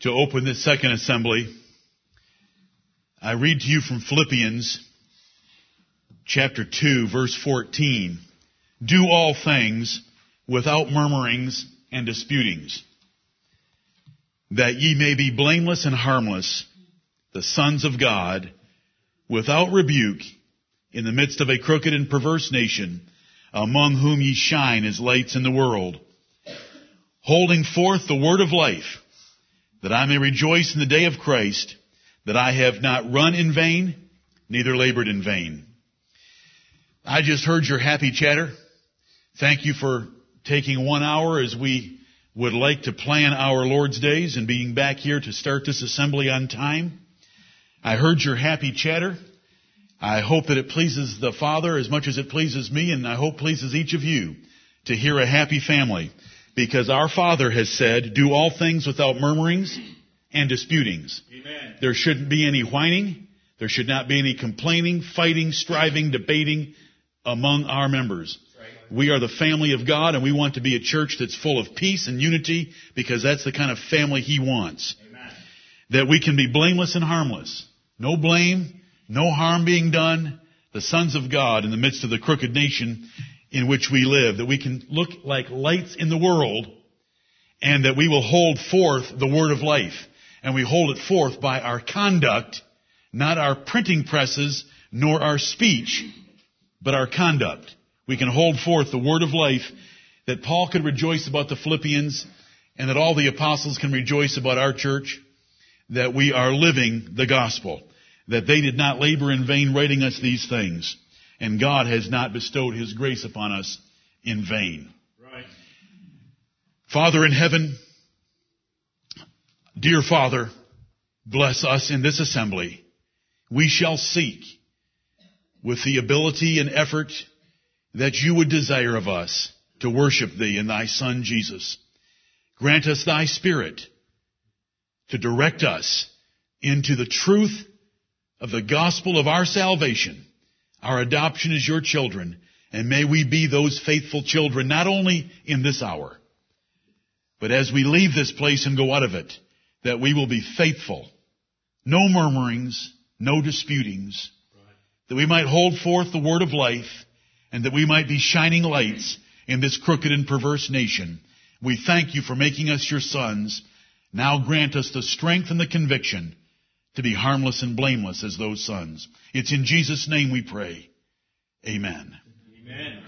to open this second assembly, I read to you from Philippians chapter 2 verse 14. Do all things without murmurings and disputings, that ye may be blameless and harmless, the sons of God, without rebuke, in the midst of a crooked and perverse nation, among whom ye shine as lights in the world, holding forth the word of life, that I may rejoice in the day of Christ, that I have not run in vain, neither labored in vain. I just heard your happy chatter. Thank you for taking one hour as we would like to plan our Lord's days and being back here to start this assembly on time. I heard your happy chatter. I hope that it pleases the Father as much as it pleases me and I hope pleases each of you to hear a happy family because our Father has said, do all things without murmurings and disputings. Amen. There shouldn't be any whining. There should not be any complaining, fighting, striving, debating among our members. We are the family of God and we want to be a church that's full of peace and unity because that's the kind of family He wants. Amen. That we can be blameless and harmless. No blame, no harm being done. The sons of God in the midst of the crooked nation in which we live. That we can look like lights in the world and that we will hold forth the word of life. And we hold it forth by our conduct, not our printing presses, nor our speech, but our conduct. We can hold forth the word of life that Paul could rejoice about the Philippians and that all the apostles can rejoice about our church, that we are living the gospel, that they did not labor in vain writing us these things, and God has not bestowed his grace upon us in vain. Right. Father in heaven, dear Father, bless us in this assembly. We shall seek with the ability and effort that you would desire of us to worship thee and thy son Jesus. Grant us thy spirit to direct us into the truth of the gospel of our salvation, our adoption as your children, and may we be those faithful children not only in this hour, but as we leave this place and go out of it, that we will be faithful. No murmurings, no disputings, that we might hold forth the word of life, and that we might be shining lights in this crooked and perverse nation. We thank you for making us your sons. Now grant us the strength and the conviction to be harmless and blameless as those sons. It's in Jesus' name we pray. Amen. Amen.